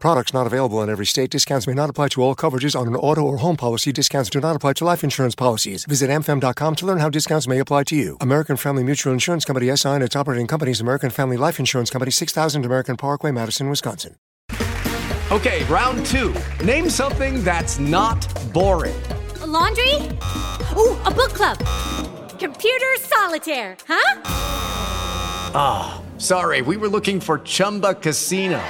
Products not available in every state. Discounts may not apply to all coverages on an auto or home policy. Discounts do not apply to life insurance policies. Visit amfam.com to learn how discounts may apply to you. American Family Mutual Insurance Company SI and its operating companies American Family Life Insurance Company 6000 American Parkway, Madison, Wisconsin. Okay, round two. Name something that's not boring. A laundry? Ooh, a book club. Computer solitaire, huh? Ah, oh, sorry, we were looking for Chumba Casino.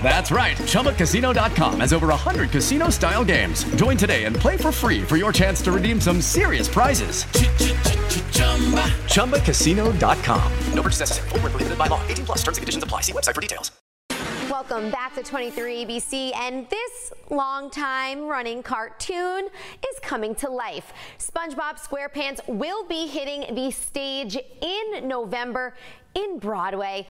That's right. ChumbaCasino.com has over 100 casino style games. Join today and play for free for your chance to redeem some serious prizes. ChumbaCasino.com. No purchase necessary. Full prohibited by law. 18 plus terms and conditions apply. See website for details. Welcome back to 23 ABC, and this long-time running cartoon is coming to life. SpongeBob SquarePants will be hitting the stage in November in Broadway.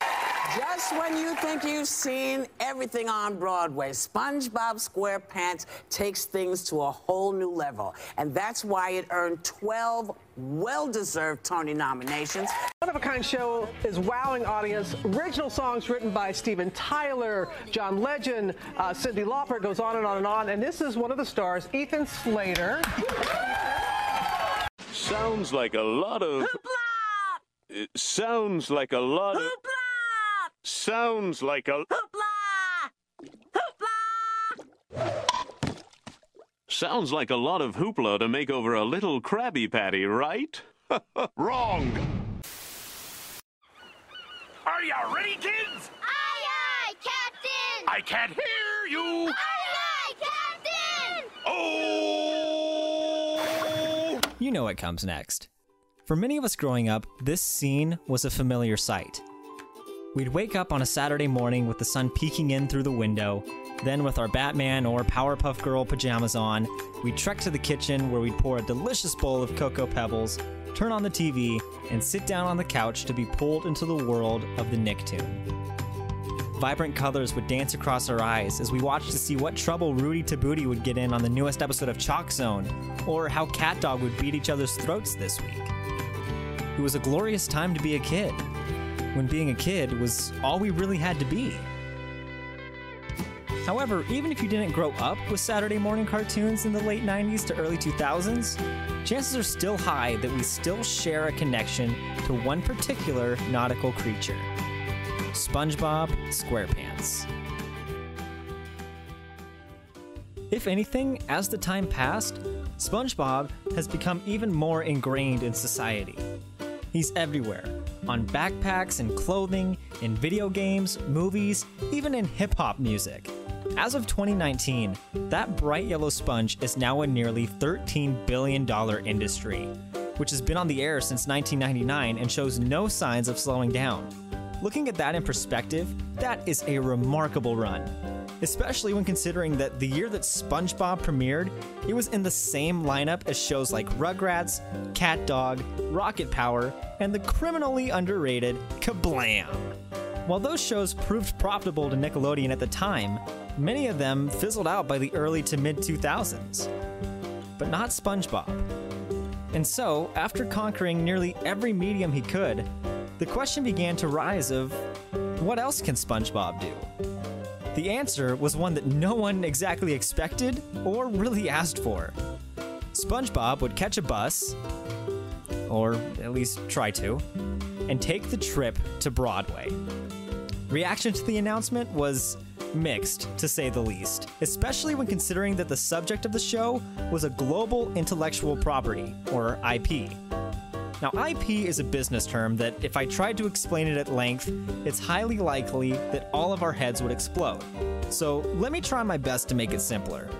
Just when you think you've seen everything on Broadway, SpongeBob SquarePants takes things to a whole new level. And that's why it earned 12 well-deserved Tony nominations. One of a Kind show is wowing audience. Original songs written by Steven Tyler, John Legend, uh, Cyndi Lauper, goes on and on and on. And this is one of the stars, Ethan Slater. Sounds like a lot of... Hoopla! It sounds like a lot of... Hoopla! Sounds like a... Hoopla! Hoopla! Sounds like a lot of hoopla to make over a little Krabby Patty, right? Wrong! Are you ready, kids? Aye, aye, Captain! I can't hear you! Aye, aye, Captain! Oh! You know what comes next. For many of us growing up, this scene was a familiar sight. We'd wake up on a Saturday morning with the sun peeking in through the window. Then, with our Batman or Powerpuff Girl pajamas on, we'd trek to the kitchen where we'd pour a delicious bowl of Cocoa Pebbles, turn on the TV, and sit down on the couch to be pulled into the world of the Nicktoon. Vibrant colors would dance across our eyes as we watched to see what trouble Rudy Tabootie would get in on the newest episode of Chalk Zone, or how Cat Dog would beat each other's throats this week. It was a glorious time to be a kid, when being a kid was all we really had to be. However, even if you didn't grow up with Saturday morning cartoons in the late 90s to early 2000s, chances are still high that we still share a connection to one particular nautical creature SpongeBob SquarePants. If anything, as the time passed, SpongeBob has become even more ingrained in society. He's everywhere on backpacks and clothing, in video games, movies, even in hip hop music. As of 2019, that bright yellow sponge is now a nearly $13 billion industry, which has been on the air since 1999 and shows no signs of slowing down. Looking at that in perspective, that is a remarkable run. Especially when considering that the year that SpongeBob premiered, it was in the same lineup as shows like Rugrats, Cat Dog, Rocket Power, and the criminally underrated Kablam! While those shows proved profitable to Nickelodeon at the time, many of them fizzled out by the early to mid 2000s. But not SpongeBob. And so, after conquering nearly every medium he could, the question began to rise of what else can SpongeBob do? The answer was one that no one exactly expected or really asked for. SpongeBob would catch a bus, or at least try to, and take the trip to Broadway. Reaction to the announcement was mixed, to say the least, especially when considering that the subject of the show was a global intellectual property, or IP. Now, IP is a business term that, if I tried to explain it at length, it's highly likely that all of our heads would explode. So, let me try my best to make it simpler.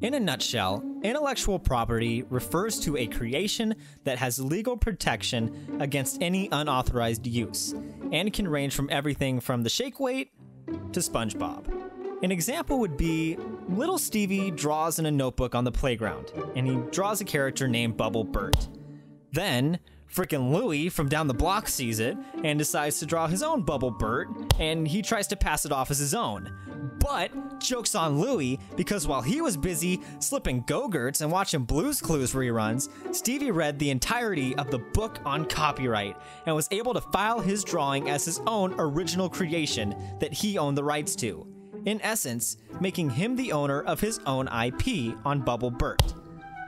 In a nutshell, intellectual property refers to a creation that has legal protection against any unauthorized use, and can range from everything from the shake weight to SpongeBob. An example would be Little Stevie draws in a notebook on the playground, and he draws a character named Bubble Burt. Then, Frickin' Louie from down the block sees it and decides to draw his own Bubble Burt, and he tries to pass it off as his own. But joke's on Louie because while he was busy slipping go-gurts and watching Blues Clues reruns, Stevie read the entirety of the book on copyright and was able to file his drawing as his own original creation that he owned the rights to. In essence, making him the owner of his own IP on Bubble Burt.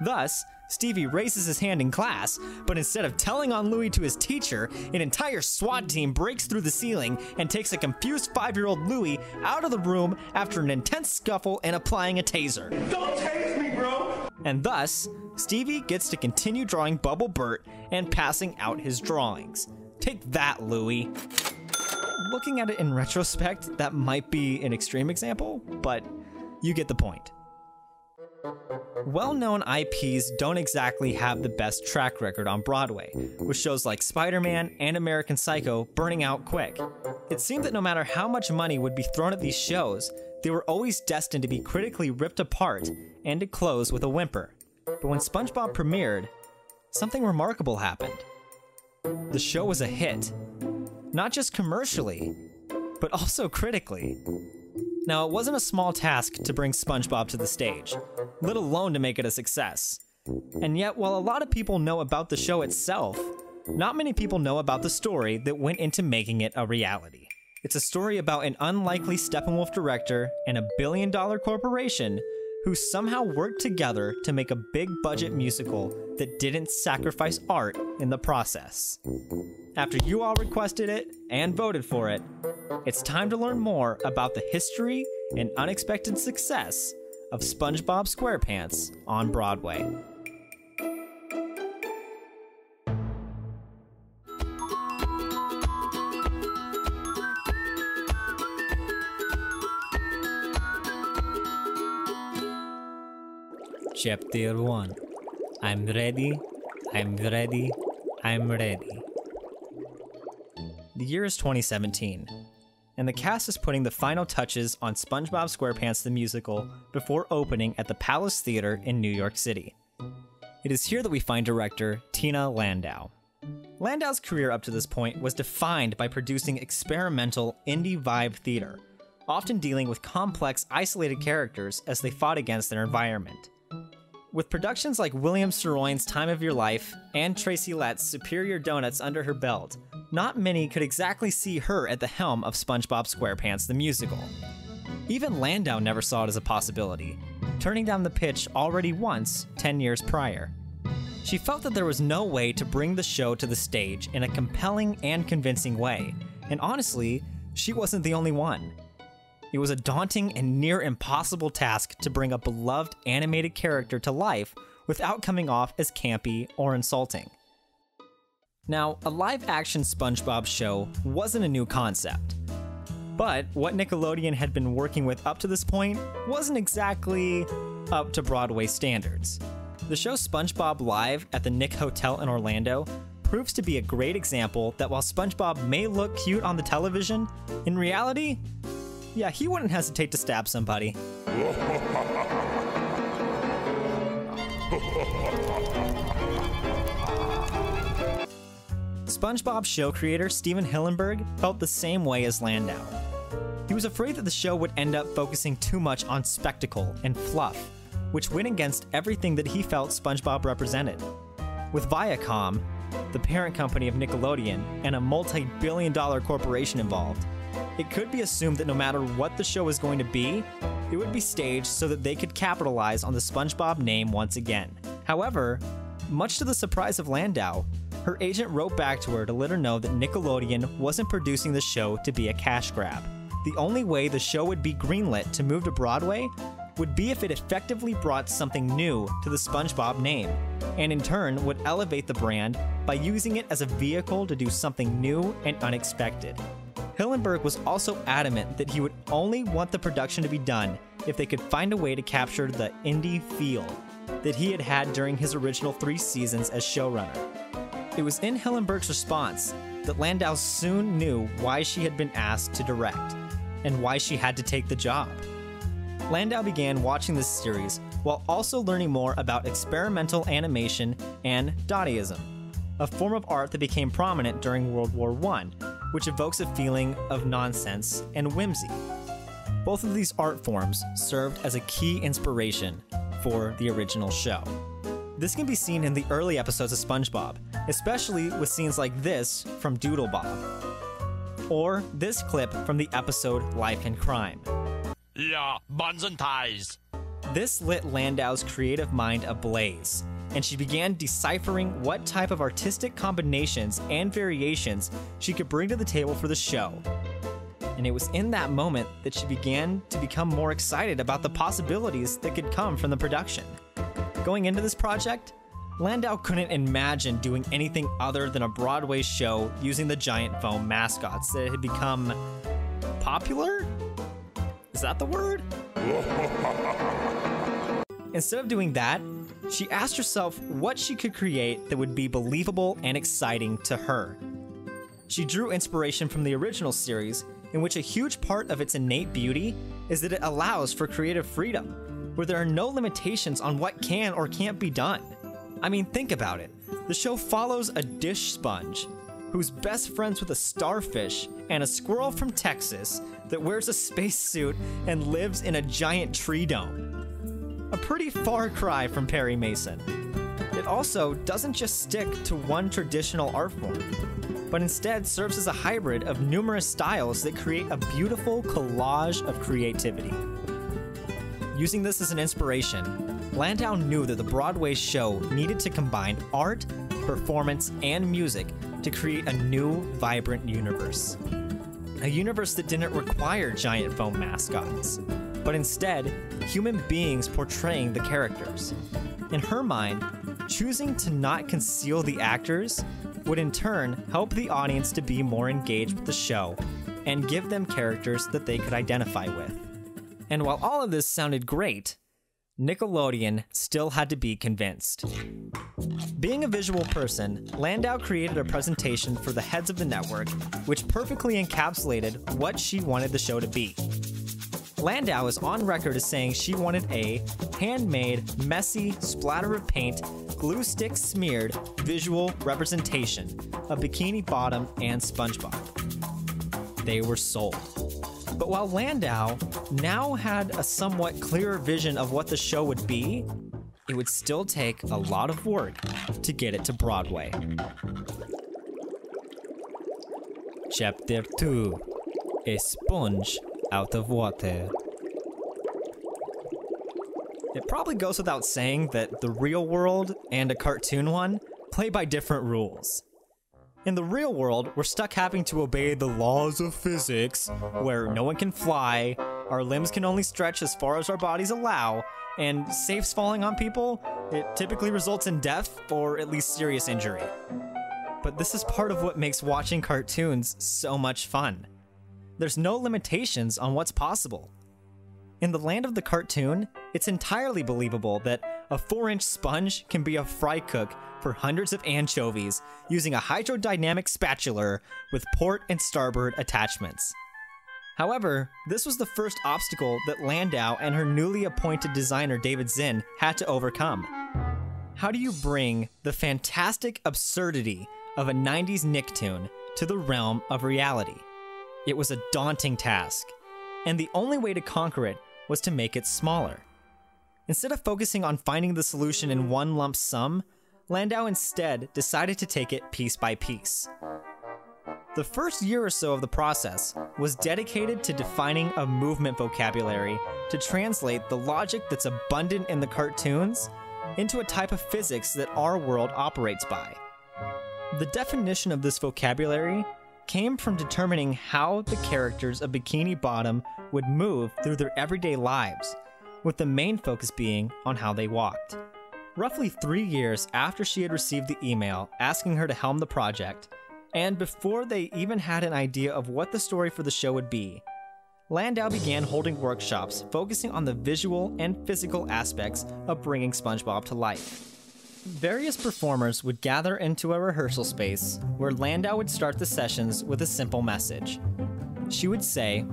Thus, Stevie raises his hand in class, but instead of telling on Louie to his teacher, an entire SWAT team breaks through the ceiling and takes a confused five year old Louie out of the room after an intense scuffle and applying a taser. Don't tase me, bro! And thus, Stevie gets to continue drawing Bubble Burt and passing out his drawings. Take that, Louie. Looking at it in retrospect, that might be an extreme example, but you get the point. Well known IPs don't exactly have the best track record on Broadway, with shows like Spider Man and American Psycho burning out quick. It seemed that no matter how much money would be thrown at these shows, they were always destined to be critically ripped apart and to close with a whimper. But when SpongeBob premiered, something remarkable happened. The show was a hit, not just commercially, but also critically. Now, it wasn't a small task to bring SpongeBob to the stage, let alone to make it a success. And yet, while a lot of people know about the show itself, not many people know about the story that went into making it a reality. It's a story about an unlikely Steppenwolf director and a billion dollar corporation who somehow worked together to make a big budget musical that didn't sacrifice art in the process. After you all requested it and voted for it, it's time to learn more about the history and unexpected success of SpongeBob SquarePants on Broadway. Chapter 1 I'm ready, I'm ready, I'm ready. The year is 2017, and the cast is putting the final touches on SpongeBob SquarePants the musical before opening at the Palace Theater in New York City. It is here that we find director Tina Landau. Landau's career up to this point was defined by producing experimental indie vibe theater, often dealing with complex, isolated characters as they fought against their environment. With productions like William Saroyan's Time of Your Life and Tracy Letts' Superior Donuts under her belt, not many could exactly see her at the helm of SpongeBob SquarePants the musical. Even Landau never saw it as a possibility, turning down the pitch already once 10 years prior. She felt that there was no way to bring the show to the stage in a compelling and convincing way, and honestly, she wasn't the only one. It was a daunting and near impossible task to bring a beloved animated character to life without coming off as campy or insulting. Now, a live action SpongeBob show wasn't a new concept. But what Nickelodeon had been working with up to this point wasn't exactly up to Broadway standards. The show SpongeBob Live at the Nick Hotel in Orlando proves to be a great example that while SpongeBob may look cute on the television, in reality, yeah, he wouldn't hesitate to stab somebody. SpongeBob show creator Stephen Hillenburg felt the same way as Landau. He was afraid that the show would end up focusing too much on spectacle and fluff, which went against everything that he felt SpongeBob represented. With Viacom, the parent company of Nickelodeon, and a multi billion dollar corporation involved, it could be assumed that no matter what the show was going to be, it would be staged so that they could capitalize on the SpongeBob name once again. However, much to the surprise of Landau, her agent wrote back to her to let her know that Nickelodeon wasn't producing the show to be a cash grab. The only way the show would be greenlit to move to Broadway would be if it effectively brought something new to the SpongeBob name, and in turn would elevate the brand by using it as a vehicle to do something new and unexpected. Hillenburg was also adamant that he would only want the production to be done if they could find a way to capture the indie feel that he had had during his original three seasons as showrunner. It was in Hillenburg's response that Landau soon knew why she had been asked to direct and why she had to take the job. Landau began watching this series while also learning more about experimental animation and Dadaism. a form of art that became prominent during World War I, which evokes a feeling of nonsense and whimsy. Both of these art forms served as a key inspiration for the original show. This can be seen in the early episodes of SpongeBob, especially with scenes like this from Doodlebob, or this clip from the episode Life and Crime. Yeah, buns and ties. This lit Landau's creative mind ablaze, and she began deciphering what type of artistic combinations and variations she could bring to the table for the show. And it was in that moment that she began to become more excited about the possibilities that could come from the production. Going into this project, Landau couldn't imagine doing anything other than a Broadway show using the giant foam mascots that had become popular? Is that the word? Instead of doing that, she asked herself what she could create that would be believable and exciting to her. She drew inspiration from the original series, in which a huge part of its innate beauty is that it allows for creative freedom, where there are no limitations on what can or can't be done. I mean, think about it. The show follows a dish sponge who's best friends with a starfish and a squirrel from Texas that wears a spacesuit and lives in a giant tree dome. A pretty far cry from Perry Mason. It also doesn't just stick to one traditional art form, but instead serves as a hybrid of numerous styles that create a beautiful collage of creativity. Using this as an inspiration, Landau knew that the Broadway show needed to combine art, performance, and music to create a new, vibrant universe. A universe that didn't require giant foam mascots, but instead, human beings portraying the characters. In her mind, choosing to not conceal the actors would in turn help the audience to be more engaged with the show and give them characters that they could identify with. And while all of this sounded great, Nickelodeon still had to be convinced. Being a visual person, Landau created a presentation for the heads of the network which perfectly encapsulated what she wanted the show to be. Landau is on record as saying she wanted a handmade, messy, splatter of paint, glue stick smeared visual representation of Bikini Bottom and SpongeBob. They were sold. But while Landau now had a somewhat clearer vision of what the show would be, it would still take a lot of work to get it to Broadway. Chapter 2 A Sponge Out of Water. It probably goes without saying that the real world and a cartoon one play by different rules. In the real world, we're stuck having to obey the laws of physics, where no one can fly, our limbs can only stretch as far as our bodies allow, and safes falling on people, it typically results in death or at least serious injury. But this is part of what makes watching cartoons so much fun. There's no limitations on what's possible. In the land of the cartoon, it's entirely believable that a 4 inch sponge can be a fry cook for hundreds of anchovies using a hydrodynamic spatula with port and starboard attachments. However, this was the first obstacle that Landau and her newly appointed designer David Zinn had to overcome. How do you bring the fantastic absurdity of a 90s Nicktoon to the realm of reality? It was a daunting task, and the only way to conquer it was to make it smaller. Instead of focusing on finding the solution in one lump sum, Landau instead decided to take it piece by piece. The first year or so of the process was dedicated to defining a movement vocabulary to translate the logic that's abundant in the cartoons into a type of physics that our world operates by. The definition of this vocabulary came from determining how the characters of Bikini Bottom would move through their everyday lives, with the main focus being on how they walked. Roughly three years after she had received the email asking her to helm the project, and before they even had an idea of what the story for the show would be, Landau began holding workshops focusing on the visual and physical aspects of bringing SpongeBob to life. Various performers would gather into a rehearsal space where Landau would start the sessions with a simple message. She would say,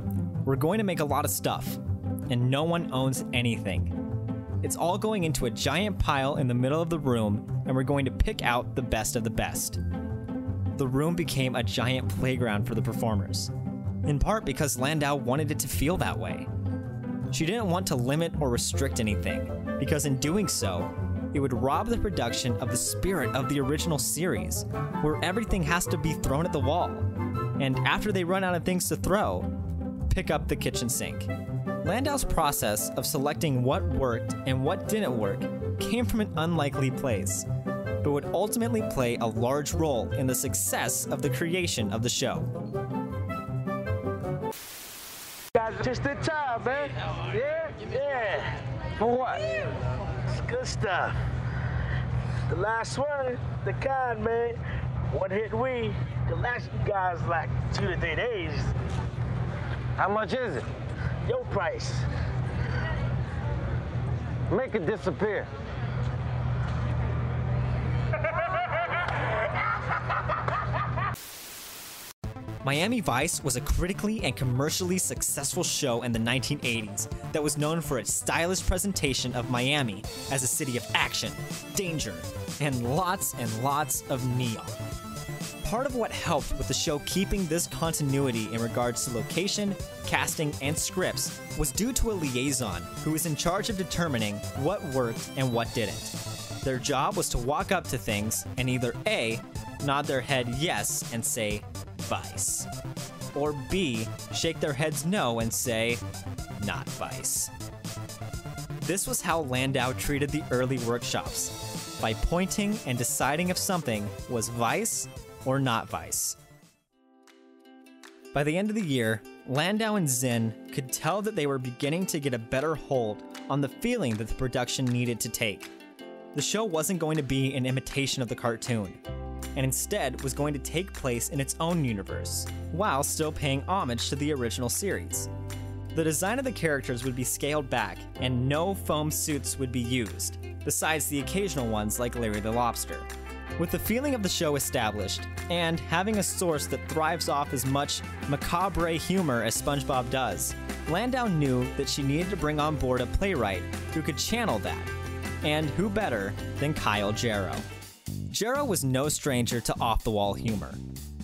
We're going to make a lot of stuff, and no one owns anything. It's all going into a giant pile in the middle of the room, and we're going to pick out the best of the best. The room became a giant playground for the performers, in part because Landau wanted it to feel that way. She didn't want to limit or restrict anything, because in doing so, it would rob the production of the spirit of the original series, where everything has to be thrown at the wall. And after they run out of things to throw, pick up the kitchen sink. Landau's process of selecting what worked and what didn't work came from an unlikely place, but would ultimately play a large role in the success of the creation of the show. Just in time, man. Yeah? Yeah. For what? It's good stuff. The last one, the kind, man. One hit we. The last you guys like two to three days. How much is it? Your price. Make it disappear. Miami Vice was a critically and commercially successful show in the 1980s that was known for its stylish presentation of Miami as a city of action, danger, and lots and lots of neon. Part of what helped with the show keeping this continuity in regards to location, casting, and scripts was due to a liaison who was in charge of determining what worked and what didn't. Their job was to walk up to things and either A, nod their head yes and say, Vice. Or B, shake their heads no and say, not Vice. This was how Landau treated the early workshops, by pointing and deciding if something was Vice or not Vice. By the end of the year, Landau and Zinn could tell that they were beginning to get a better hold on the feeling that the production needed to take. The show wasn't going to be an imitation of the cartoon, and instead was going to take place in its own universe, while still paying homage to the original series. The design of the characters would be scaled back, and no foam suits would be used, besides the occasional ones like Larry the Lobster. With the feeling of the show established, and having a source that thrives off as much macabre humor as SpongeBob does, Landau knew that she needed to bring on board a playwright who could channel that. And who better than Kyle Jarrow? Jarrow was no stranger to off the wall humor,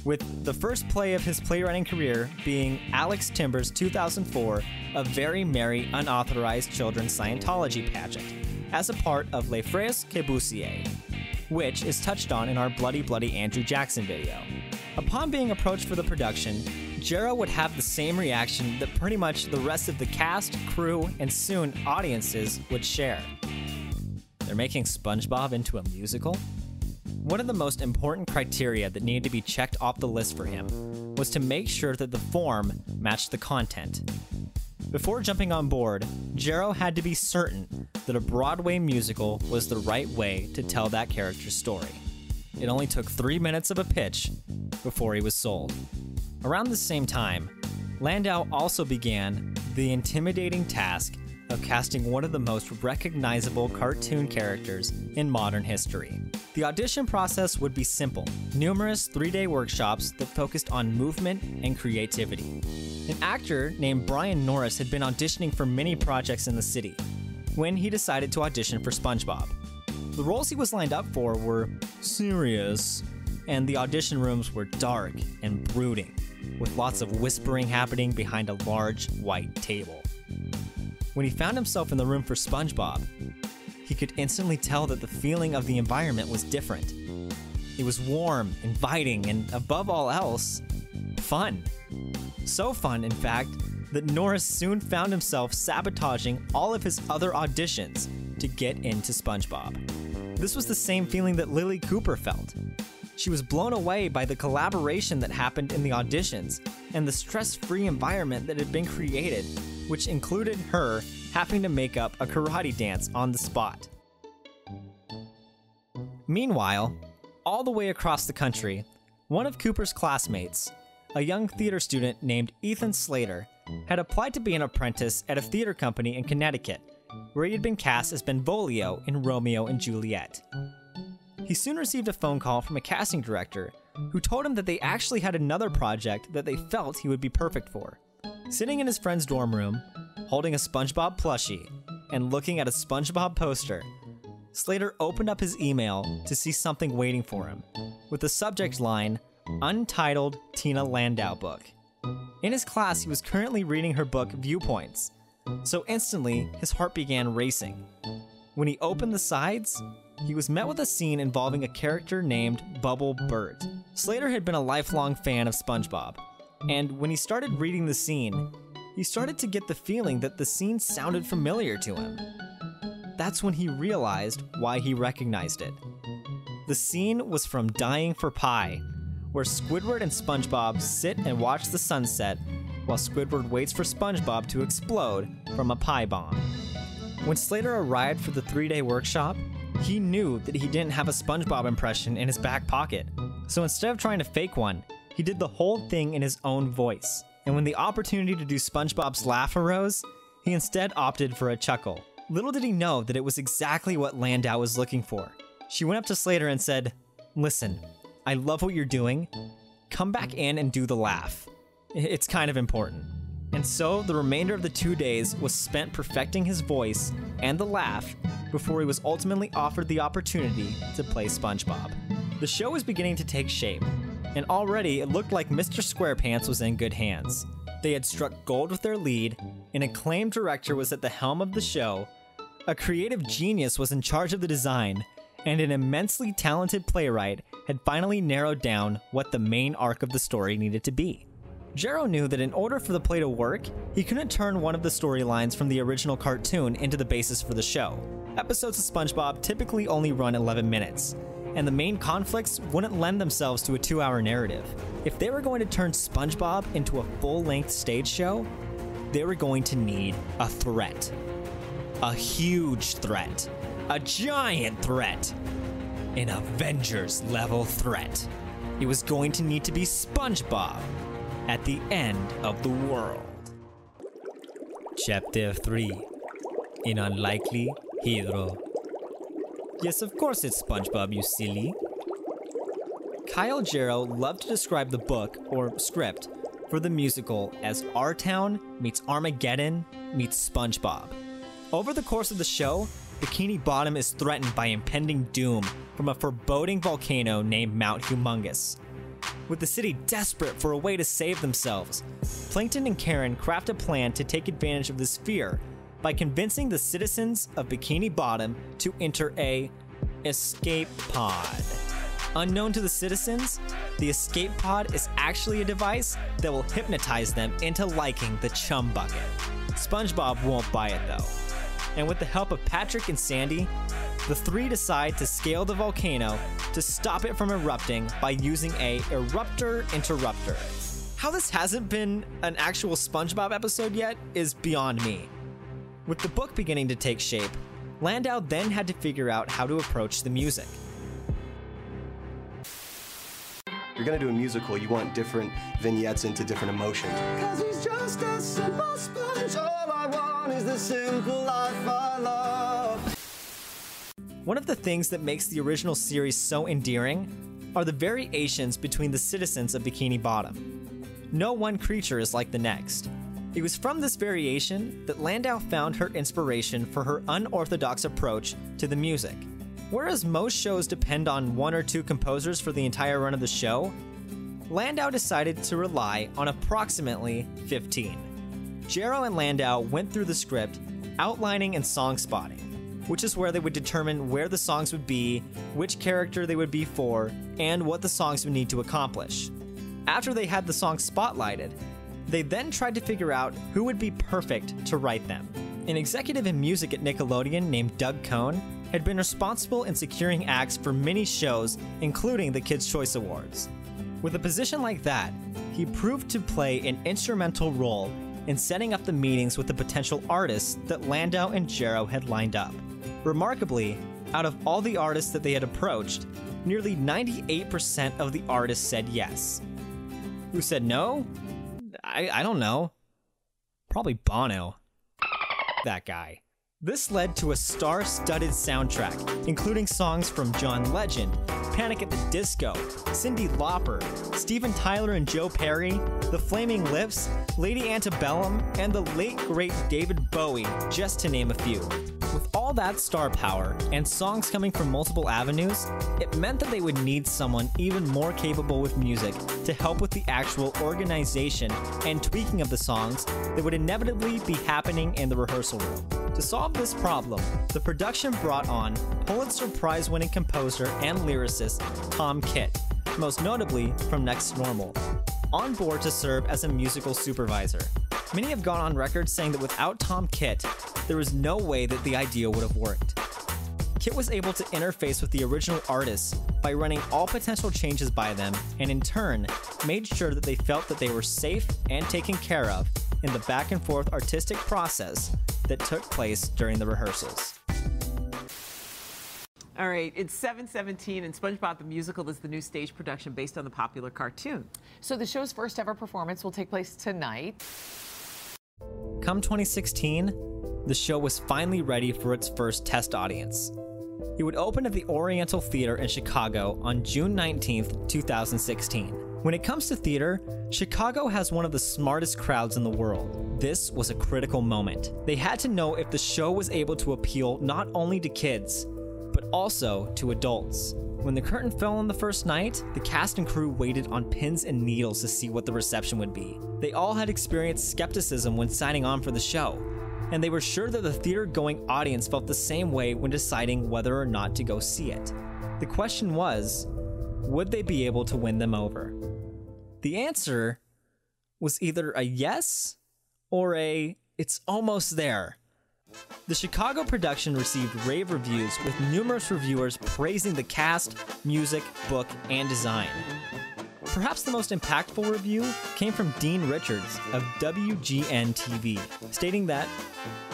with the first play of his playwriting career being Alex Timbers' 2004 A Very Merry Unauthorized Children's Scientology Pageant, as a part of Les Frères Corbusier, which is touched on in our Bloody Bloody Andrew Jackson video. Upon being approached for the production, Jarrow would have the same reaction that pretty much the rest of the cast, crew, and soon audiences would share. They're making SpongeBob into a musical? One of the most important criteria that needed to be checked off the list for him was to make sure that the form matched the content. Before jumping on board, Jarrow had to be certain that a Broadway musical was the right way to tell that character's story. It only took three minutes of a pitch before he was sold. Around the same time, Landau also began the intimidating task of casting one of the most recognizable cartoon characters in modern history. The audition process would be simple numerous three day workshops that focused on movement and creativity. An actor named Brian Norris had been auditioning for many projects in the city when he decided to audition for SpongeBob. The roles he was lined up for were serious, and the audition rooms were dark and brooding, with lots of whispering happening behind a large white table. When he found himself in the room for SpongeBob, he could instantly tell that the feeling of the environment was different. It was warm, inviting, and above all else, fun. So fun, in fact, that Norris soon found himself sabotaging all of his other auditions to get into SpongeBob. This was the same feeling that Lilli Cooper felt. She was blown away by the collaboration that happened in the auditions and the stress free environment that had been created, which included her having to make up a karate dance on the spot. Meanwhile, all the way across the country, one of Cooper's classmates, a young theater student named Ethan Slater, had applied to be an apprentice at a theater company in Connecticut, where he had been cast as Benvolio in Romeo and Juliet. He soon received a phone call from a casting director who told him that they actually had another project that they felt he would be perfect for. Sitting in his friend's dorm room, holding a SpongeBob plushie, and looking at a SpongeBob poster, Slater opened up his email to see something waiting for him, with the subject line Untitled Tina Landau Book. In his class, he was currently reading her book Viewpoints, so instantly his heart began racing. When he opened the sides, he was met with a scene involving a character named Bubble Burt. Slater had been a lifelong fan of SpongeBob, and when he started reading the scene, he started to get the feeling that the scene sounded familiar to him. That's when he realized why he recognized it. The scene was from Dying for Pie, where Squidward and SpongeBob sit and watch the sunset while Squidward waits for SpongeBob to explode from a pie bomb. When Slater arrived for the three day workshop, he knew that he didn't have a SpongeBob impression in his back pocket. So instead of trying to fake one, he did the whole thing in his own voice. And when the opportunity to do SpongeBob's laugh arose, he instead opted for a chuckle. Little did he know that it was exactly what Landau was looking for. She went up to Slater and said, Listen, I love what you're doing. Come back in and do the laugh. It's kind of important. And so the remainder of the two days was spent perfecting his voice and the laugh before he was ultimately offered the opportunity to play SpongeBob. The show was beginning to take shape, and already it looked like Mr. SquarePants was in good hands. They had struck gold with their lead, an acclaimed director was at the helm of the show, a creative genius was in charge of the design, and an immensely talented playwright had finally narrowed down what the main arc of the story needed to be. Jarrow knew that in order for the play to work, he couldn't turn one of the storylines from the original cartoon into the basis for the show. Episodes of SpongeBob typically only run 11 minutes, and the main conflicts wouldn't lend themselves to a two hour narrative. If they were going to turn SpongeBob into a full length stage show, they were going to need a threat. A huge threat. A giant threat. An Avengers level threat. It was going to need to be SpongeBob at the end of the world. Chapter 3 An Unlikely Hero. Yes, of course it's SpongeBob, you silly. Kyle Jarrow loved to describe the book, or script, for the musical as Our Town meets Armageddon meets SpongeBob. Over the course of the show, Bikini Bottom is threatened by impending doom from a foreboding volcano named Mount Humongous. With the city desperate for a way to save themselves, Plankton and Karen craft a plan to take advantage of this fear by convincing the citizens of Bikini Bottom to enter a escape pod. Unknown to the citizens, the escape pod is actually a device that will hypnotize them into liking the chum bucket. SpongeBob won't buy it though. And with the help of Patrick and Sandy, the three decide to scale the volcano to stop it from erupting by using a eruptor interrupter. How this hasn't been an actual SpongeBob episode yet is beyond me. With the book beginning to take shape, Landau then had to figure out how to approach the music. You're gonna do a musical, you want different vignettes into different emotions. Cause he's just a simple sponge. All I want is the simple life I love. One of the things that makes the original series so endearing are the variations between the citizens of Bikini Bottom. No one creature is like the next. It was from this variation that Landau found her inspiration for her unorthodox approach to the music. Whereas most shows depend on one or two composers for the entire run of the show, Landau decided to rely on approximately 15. Jarrow and Landau went through the script, outlining and song spotting, which is where they would determine where the songs would be, which character they would be for, and what the songs would need to accomplish. After they had the songs spotlighted, they then tried to figure out who would be perfect to write them. An executive in music at Nickelodeon named Doug Cohn had been responsible in securing acts for many shows, including the Kids' Choice Awards. With a position like that, he proved to play an instrumental role in setting up the meetings with the potential artists that Landau and Jarrow had lined up. Remarkably, out of all the artists that they had approached, nearly 98% of the artists said yes. Who said no? I, I don't know. Probably Bono. That guy. This led to a star studded soundtrack, including songs from John Legend, Panic at the Disco, Cyndi Lauper, Steven Tyler and Joe Perry, The Flaming Lips, Lady Antebellum, and the late great David Bowie, just to name a few. With all that star power and songs coming from multiple avenues, it meant that they would need someone even more capable with music to help with the actual organization and tweaking of the songs that would inevitably be happening in the rehearsal room. To solve this problem, the production brought on Pulitzer Prize winning composer and lyricist Tom Kitt, most notably from Next Normal, on board to serve as a musical supervisor. Many have gone on record saying that without Tom Kitt, there was no way that the idea would have worked. Kitt was able to interface with the original artists by running all potential changes by them, and in turn, made sure that they felt that they were safe and taken care of in the back and forth artistic process that took place during the rehearsals. All right, it's 717, and SpongeBob the Musical is the new stage production based on the popular cartoon. So the show's first ever performance will take place tonight. Come 2016, the show was finally ready for its first test audience. It would open at the Oriental Theater in Chicago on June 19th, 2016. When it comes to theater, Chicago has one of the smartest crowds in the world. This was a critical moment. They had to know if the show was able to appeal not only to kids, but also to adults. When the curtain fell on the first night, the cast and crew waited on pins and needles to see what the reception would be. They all had experienced skepticism when signing on for the show, and they were sure that the theater going audience felt the same way when deciding whether or not to go see it. The question was would they be able to win them over? The answer was either a yes or a it's almost there. The Chicago production received rave reviews with numerous reviewers praising the cast, music, book, and design. Perhaps the most impactful review came from Dean Richards of WGN TV, stating that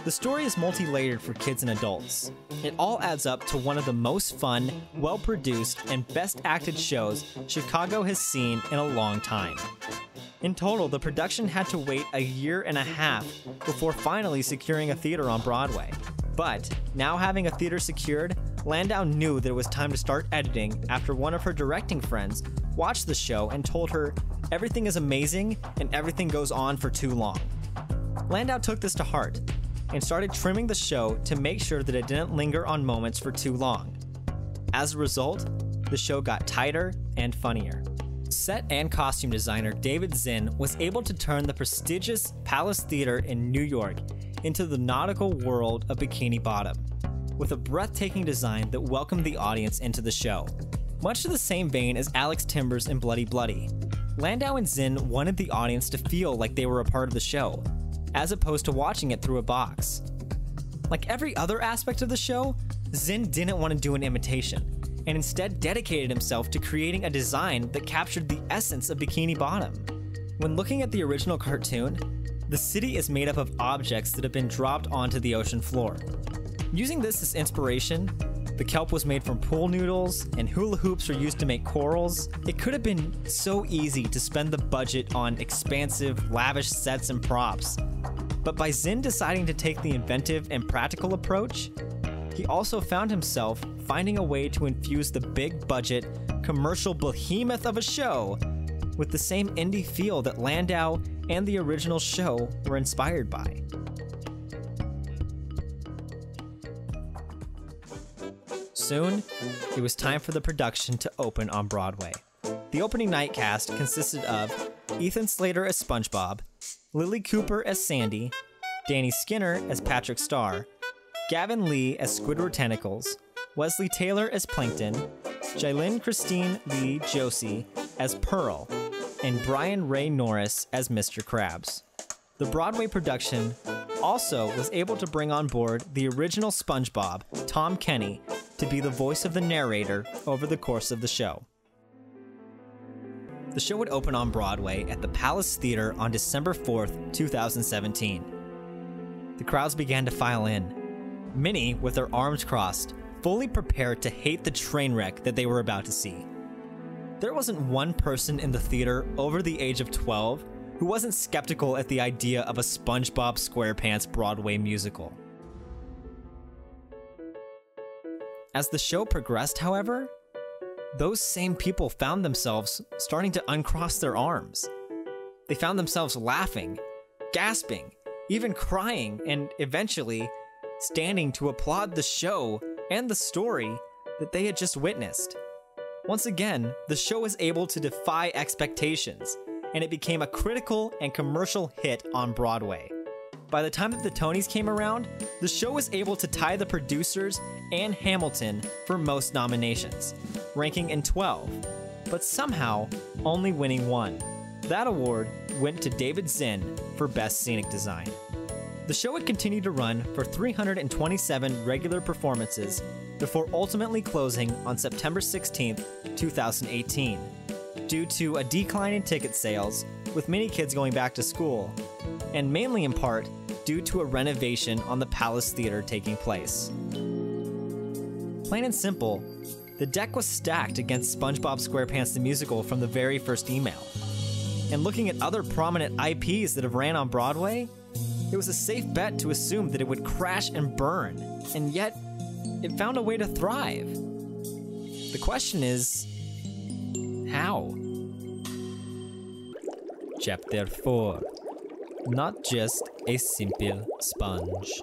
the story is multi layered for kids and adults. It all adds up to one of the most fun, well produced, and best acted shows Chicago has seen in a long time. In total, the production had to wait a year and a half before finally securing a theater on Broadway. But now having a theater secured, Landau knew that it was time to start editing after one of her directing friends watched the show and told her everything is amazing and everything goes on for too long. Landau took this to heart and started trimming the show to make sure that it didn't linger on moments for too long. As a result, the show got tighter and funnier. Set and costume designer David Zinn was able to turn the prestigious Palace Theater in New York into the nautical world of Bikini Bottom, with a breathtaking design that welcomed the audience into the show. Much to the same vein as Alex Timbers in Bloody Bloody, Landau and Zinn wanted the audience to feel like they were a part of the show, as opposed to watching it through a box. Like every other aspect of the show, Zinn didn't want to do an imitation and instead dedicated himself to creating a design that captured the essence of Bikini Bottom. When looking at the original cartoon, the city is made up of objects that have been dropped onto the ocean floor. Using this as inspiration, the kelp was made from pool noodles, and hula hoops were used to make corals. It could have been so easy to spend the budget on expansive, lavish sets and props. But by Zinn deciding to take the inventive and practical approach, he also found himself finding a way to infuse the big budget, commercial behemoth of a show with the same indie feel that Landau and the original show were inspired by. Soon, it was time for the production to open on Broadway. The opening night cast consisted of Ethan Slater as SpongeBob, Lilli Cooper as Sandy, Danny Skinner as Patrick Star, Gavin Lee as Squidward Tentacles, Wesley Taylor as Plankton, Jai'Len Christine Li Josey as Pearl, and Brian Ray Norris as Mr. Krabs. The Broadway production also was able to bring on board the original SpongeBob, Tom Kenny, to be the voice of the narrator over the course of the show. The show would open on Broadway at the Palace Theater on December 4th, 2017. The crowds began to file in, many with their arms crossed, fully prepared to hate the train wreck that they were about to see. There wasn't one person in the theater over the age of 12 who wasn't skeptical at the idea of a SpongeBob SquarePants Broadway musical. As the show progressed, however, those same people found themselves starting to uncross their arms. They found themselves laughing, gasping, even crying, and eventually standing to applaud the show and the story that they had just witnessed. Once again, the show was able to defy expectations, and it became a critical and commercial hit on Broadway. By the time that the Tonys came around, the show was able to tie the producers and Hamilton for most nominations, ranking in 12, but somehow only winning one. That award went to David Zinn for Best Scenic Design. The show would continue to run for 327 regular performances before ultimately closing on September 16, 2018, due to a decline in ticket sales, with many kids going back to school, and mainly in part due to a renovation on the Palace Theater taking place. Plain and simple, the deck was stacked against SpongeBob SquarePants the musical from the very first email. And looking at other prominent IPs that have ran on Broadway, it was a safe bet to assume that it would crash and burn, and yet it found a way to thrive. The question is how? Chapter 4 Not just a simple sponge.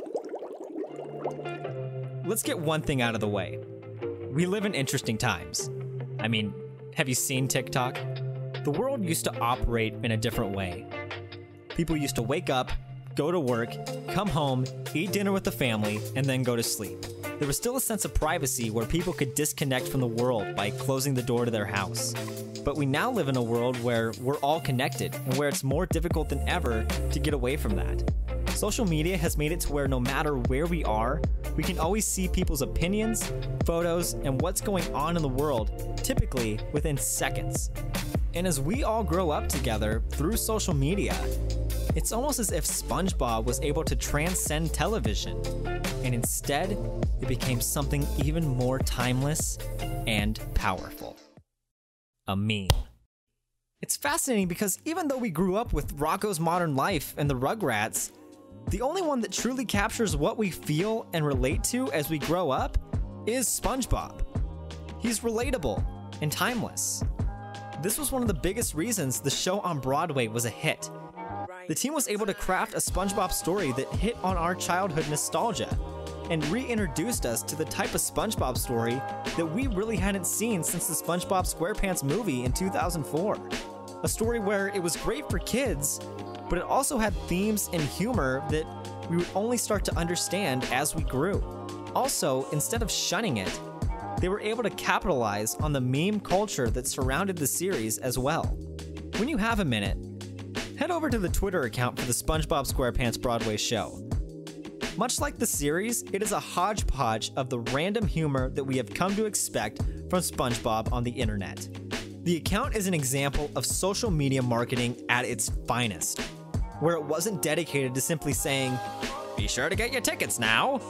Let's get one thing out of the way. We live in interesting times. I mean, have you seen TikTok? The world used to operate in a different way. People used to wake up, go to work, come home, eat dinner with the family, and then go to sleep. There was still a sense of privacy where people could disconnect from the world by closing the door to their house. But we now live in a world where we're all connected and where it's more difficult than ever to get away from that. Social media has made it to where no matter where we are, we can always see people's opinions, photos, and what's going on in the world, typically within seconds. And as we all grow up together through social media, it's almost as if SpongeBob was able to transcend television, and instead, it became something even more timeless and powerful a meme. It's fascinating because even though we grew up with Rocko's Modern Life and the Rugrats, the only one that truly captures what we feel and relate to as we grow up is SpongeBob. He's relatable and timeless. This was one of the biggest reasons the show on Broadway was a hit. The team was able to craft a SpongeBob story that hit on our childhood nostalgia and reintroduced us to the type of SpongeBob story that we really hadn't seen since the SpongeBob SquarePants movie in 2004. A story where it was great for kids, but it also had themes and humor that we would only start to understand as we grew. Also, instead of shunning it, they were able to capitalize on the meme culture that surrounded the series as well. When you have a minute, head over to the Twitter account for the SpongeBob SquarePants Broadway show. Much like the series, it is a hodgepodge of the random humor that we have come to expect from SpongeBob on the internet. The account is an example of social media marketing at its finest, where it wasn't dedicated to simply saying, be sure to get your tickets now,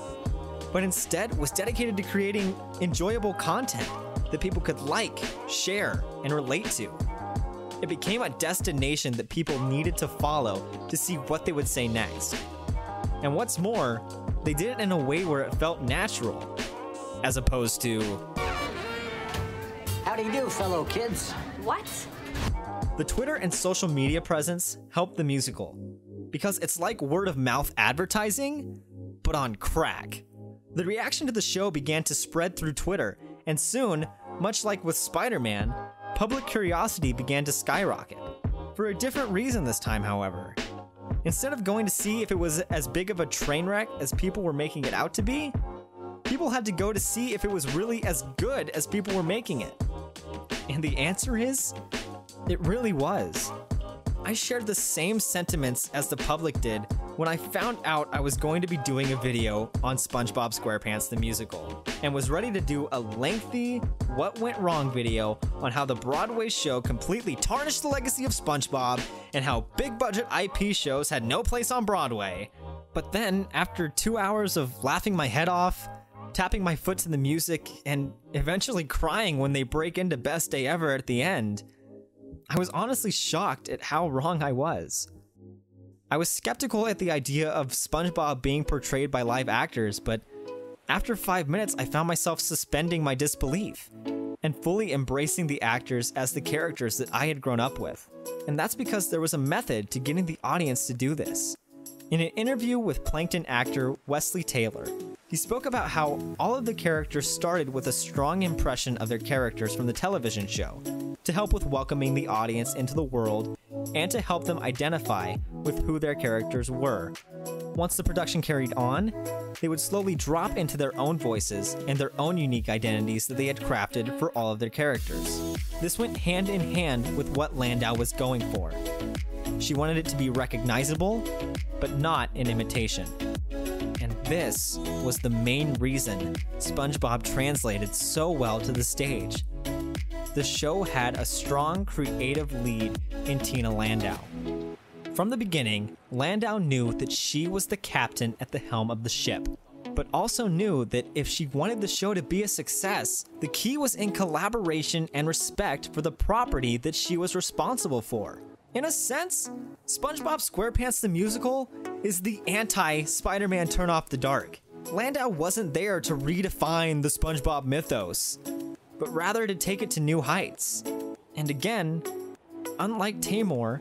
but instead was dedicated to creating enjoyable content that people could like, share, and relate to. It became a destination that people needed to follow to see what they would say next. And what's more, they did it in a way where it felt natural, as opposed to. How do you do, fellow kids? What? The Twitter and social media presence helped the musical, because it's like word of mouth advertising, but on crack. The reaction to the show began to spread through Twitter, and soon, much like with Spider Man, public curiosity began to skyrocket. For a different reason this time, however. Instead of going to see if it was as big of a train wreck as people were making it out to be, people had to go to see if it was really as good as people were making it. And the answer is, it really was. I shared the same sentiments as the public did when I found out I was going to be doing a video on SpongeBob SquarePants the musical, and was ready to do a lengthy What Went Wrong video on how the Broadway show completely tarnished the legacy of SpongeBob and how big budget IP shows had no place on Broadway. But then, after two hours of laughing my head off, tapping my foot to the music, and eventually crying when they break into Best Day Ever at the end, I was honestly shocked at how wrong I was. I was skeptical at the idea of SpongeBob being portrayed by live actors, but after five minutes, I found myself suspending my disbelief. and fully embracing the actors as the characters that I had grown up with. And that's because there was a method to getting the audience to do this. In an interview with Plankton actor Wesley Taylor, he spoke about how all of the characters started with a strong impression of their characters from the television show to help with welcoming the audience into the world and to help them identify with who their characters were. Once the production carried on, they would slowly drop into their own voices and their own unique identities that they had crafted for all of their characters. This went hand in hand with what Landau was going for. She wanted it to be recognizable, but not an imitation. And this was the main reason SpongeBob translated so well to the stage. The show had a strong creative lead in Tina Landau. From the beginning, Landau knew that she was the captain at the helm of the ship, but also knew that if she wanted the show to be a success, the key was in collaboration and respect for the property that she was responsible for. In a sense, SpongeBob SquarePants the musical is the anti Spider Man Turn Off the Dark. Landau wasn't there to redefine the SpongeBob mythos, but rather to take it to new heights. And again, unlike Taymor,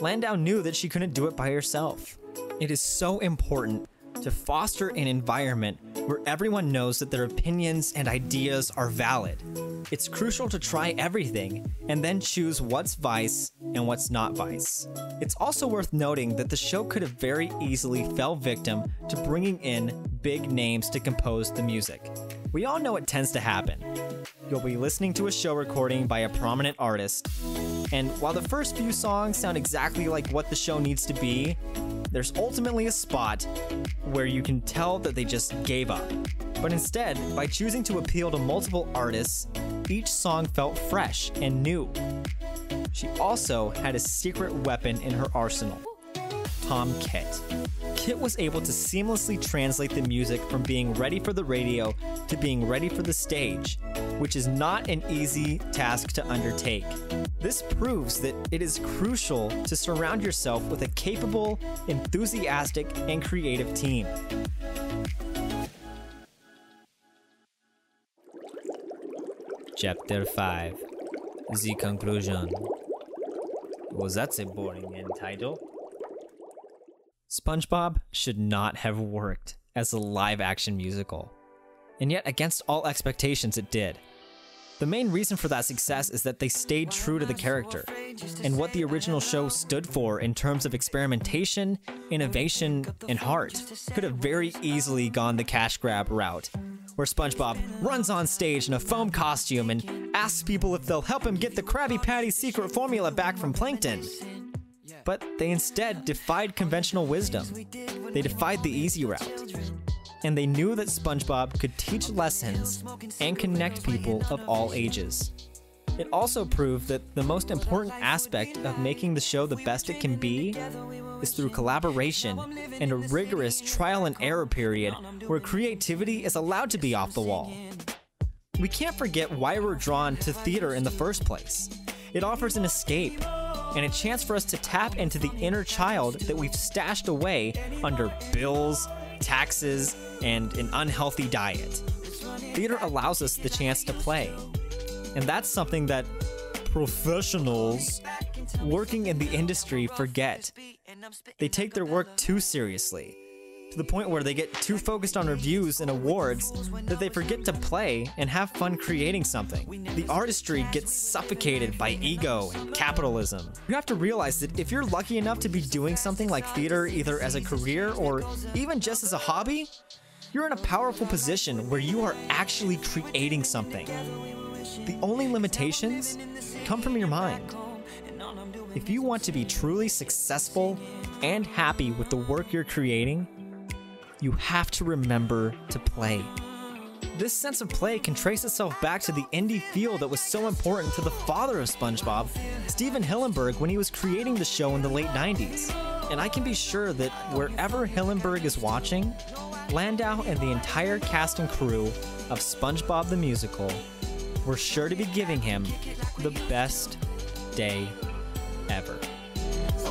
Landau knew that she couldn't do it by herself. It is so important to foster an environment where everyone knows that their opinions and ideas are valid. It's crucial to try everything and then choose what's vice and what's not vice. It's also worth noting that the show could have very easily fell victim to bringing in big names to compose the music. We all know it tends to happen. You'll be listening to a show recording by a prominent artist, and while the first few songs sound exactly like what the show needs to be, there's ultimately a spot where you can tell that they just gave up. But instead, by choosing to appeal to multiple artists, each song felt fresh and new. She also had a secret weapon in her arsenal Tom Kitt. Kitt was able to seamlessly translate the music from being ready for the radio to being ready for the stage, which is not an easy task to undertake. This proves that it is crucial to surround yourself with a capable, enthusiastic, and creative team. Chapter 5 The Conclusion. Was that a boring end title? SpongeBob should not have worked as a live action musical. And yet, against all expectations, it did. The main reason for that success is that they stayed true to the character and what the original show stood for in terms of experimentation, innovation, and heart. Could have very easily gone the cash grab route, where SpongeBob runs on stage in a foam costume and asks people if they'll help him get the Krabby Patty secret formula back from Plankton. But they instead defied conventional wisdom. They defied the easy route and they knew that SpongeBob could teach lessons and connect people of all ages. It also proved that the most important aspect of making the show the best it can be is through collaboration and a rigorous trial and error period where creativity is allowed to be off the wall. We can't forget why we're drawn to theater in the first place. It offers an escape and a chance for us to tap into the inner child that we've stashed away under bills, taxes, and an unhealthy diet. Theater allows us the chance to play. And that's something that professionals working in the industry forget. They take their work too seriously, to the point where they get too focused on reviews and awards that they forget to play and have fun creating something. The artistry gets suffocated by ego and capitalism. You have to realize that if you're lucky enough to be doing something like theater either as a career or even just as a hobby, you're in a powerful position where you are actually creating something. The only limitations come from your mind. If you want to be truly successful and happy with the work you're creating, you have to remember to play. This sense of play can trace itself back to the indie feel that was so important to the father of SpongeBob, Stephen Hillenburg, when he was creating the show in the late 90s. And I can be sure that wherever Hillenburg is watching, Landau and the entire cast and crew of SpongeBob the Musical were sure to be giving him the best day ever. So